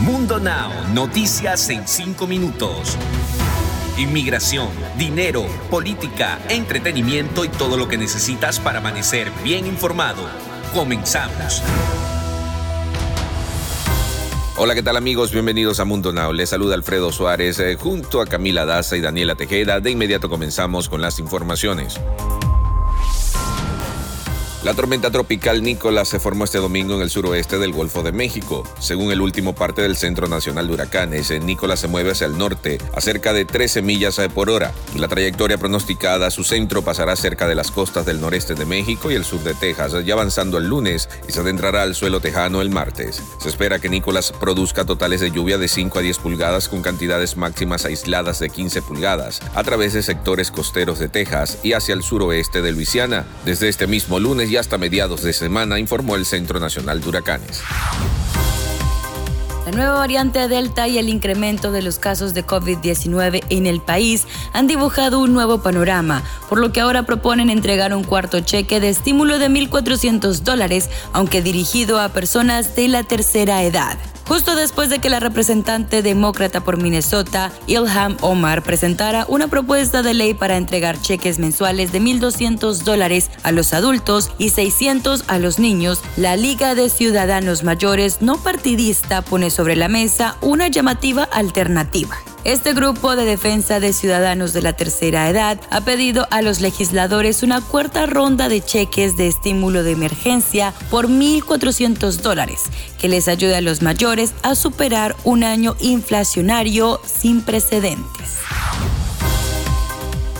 Mundo Now, noticias en 5 minutos. Inmigración, dinero, política, entretenimiento y todo lo que necesitas para amanecer bien informado. Comenzamos. Hola, ¿qué tal amigos? Bienvenidos a Mundo Now. Les saluda Alfredo Suárez eh, junto a Camila Daza y Daniela Tejeda. De inmediato comenzamos con las informaciones. La tormenta tropical Nicolás se formó este domingo en el suroeste del Golfo de México. Según el último parte del Centro Nacional de Huracanes, Nicolás se mueve hacia el norte a cerca de 13 millas por hora. La trayectoria pronosticada, su centro pasará cerca de las costas del noreste de México y el sur de Texas, ya avanzando el lunes y se adentrará al suelo tejano el martes. Se espera que Nicolás produzca totales de lluvia de 5 a 10 pulgadas con cantidades máximas aisladas de 15 pulgadas a través de sectores costeros de Texas y hacia el suroeste de Luisiana. Desde este mismo lunes hasta mediados de semana, informó el Centro Nacional de Huracanes. La nueva variante Delta y el incremento de los casos de COVID-19 en el país han dibujado un nuevo panorama, por lo que ahora proponen entregar un cuarto cheque de estímulo de 1.400 dólares, aunque dirigido a personas de la tercera edad justo después de que la representante demócrata por Minnesota, Ilham Omar, presentara una propuesta de ley para entregar cheques mensuales de 1.200 dólares a los adultos y 600 a los niños, la Liga de Ciudadanos Mayores no partidista pone sobre la mesa una llamativa alternativa. Este grupo de defensa de ciudadanos de la tercera edad ha pedido a los legisladores una cuarta ronda de cheques de estímulo de emergencia por 1.400 dólares que les ayude a los mayores a superar un año inflacionario sin precedentes.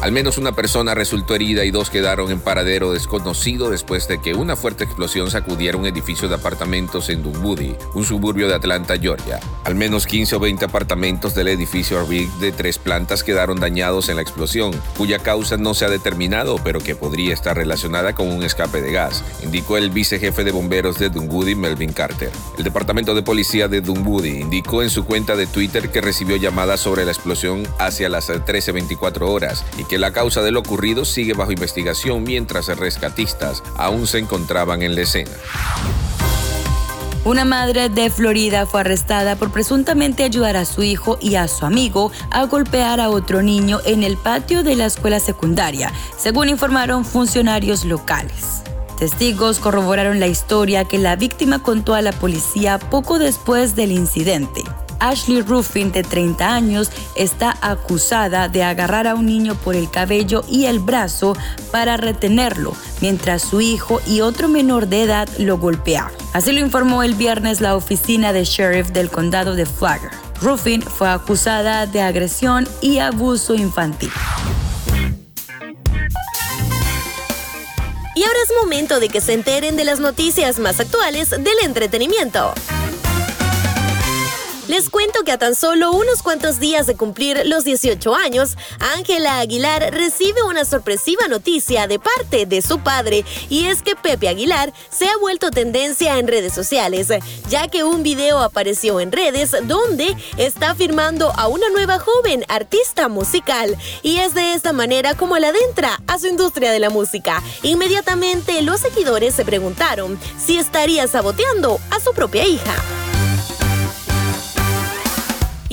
Al menos una persona resultó herida y dos quedaron en paradero desconocido después de que una fuerte explosión sacudiera un edificio de apartamentos en Dunwoody, un suburbio de Atlanta, Georgia. Al menos 15 o 20 apartamentos del edificio Arvig de tres plantas quedaron dañados en la explosión, cuya causa no se ha determinado, pero que podría estar relacionada con un escape de gas, indicó el vicejefe de bomberos de Dunwoody, Melvin Carter. El departamento de policía de Dunwoody indicó en su cuenta de Twitter que recibió llamadas sobre la explosión hacia las 13.24 horas que la causa de lo ocurrido sigue bajo investigación mientras rescatistas aún se encontraban en la escena. Una madre de Florida fue arrestada por presuntamente ayudar a su hijo y a su amigo a golpear a otro niño en el patio de la escuela secundaria, según informaron funcionarios locales. Testigos corroboraron la historia que la víctima contó a la policía poco después del incidente. Ashley Ruffin, de 30 años, está acusada de agarrar a un niño por el cabello y el brazo para retenerlo, mientras su hijo y otro menor de edad lo golpeaban. Así lo informó el viernes la oficina de sheriff del condado de Flagler. Ruffin fue acusada de agresión y abuso infantil. Y ahora es momento de que se enteren de las noticias más actuales del entretenimiento. Les cuento que a tan solo unos cuantos días de cumplir los 18 años, Ángela Aguilar recibe una sorpresiva noticia de parte de su padre y es que Pepe Aguilar se ha vuelto tendencia en redes sociales, ya que un video apareció en redes donde está firmando a una nueva joven artista musical y es de esta manera como la adentra a su industria de la música. Inmediatamente los seguidores se preguntaron si estaría saboteando a su propia hija.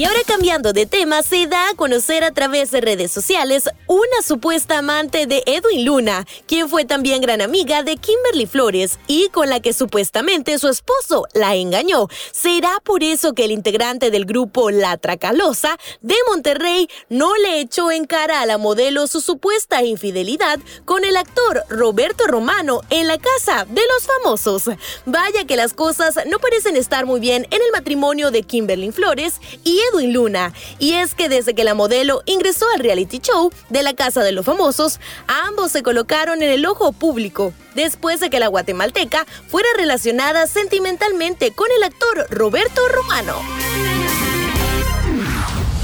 Y ahora cambiando de tema, se da a conocer a través de redes sociales una supuesta amante de Edwin Luna, quien fue también gran amiga de Kimberly Flores y con la que supuestamente su esposo la engañó. ¿Será por eso que el integrante del grupo La Tracalosa de Monterrey no le echó en cara a la modelo su supuesta infidelidad con el actor Roberto Romano en la casa de los famosos? Vaya que las cosas no parecen estar muy bien en el matrimonio de Kimberly Flores y Luna. Y es que desde que la modelo ingresó al reality show de la Casa de los Famosos, ambos se colocaron en el ojo público después de que la guatemalteca fuera relacionada sentimentalmente con el actor Roberto Romano.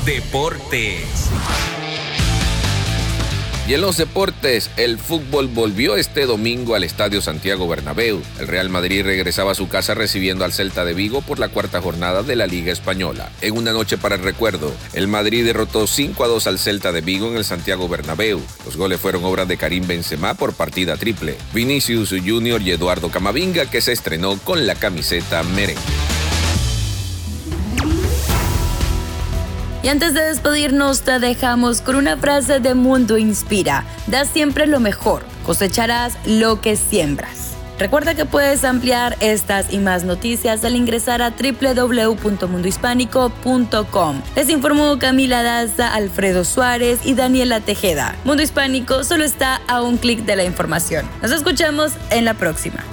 Deportes. Y en los deportes, el fútbol volvió este domingo al Estadio Santiago Bernabéu. El Real Madrid regresaba a su casa recibiendo al Celta de Vigo por la cuarta jornada de la Liga Española. En una noche para el recuerdo, el Madrid derrotó 5 a 2 al Celta de Vigo en el Santiago Bernabéu. Los goles fueron obra de Karim Benzema por partida triple. Vinicius Junior y Eduardo Camavinga que se estrenó con la camiseta merengue. Y antes de despedirnos te dejamos con una frase de Mundo Inspira. Da siempre lo mejor, cosecharás lo que siembras. Recuerda que puedes ampliar estas y más noticias al ingresar a www.mundohispánico.com. Les informó Camila Daza, Alfredo Suárez y Daniela Tejeda. Mundo Hispánico solo está a un clic de la información. Nos escuchamos en la próxima.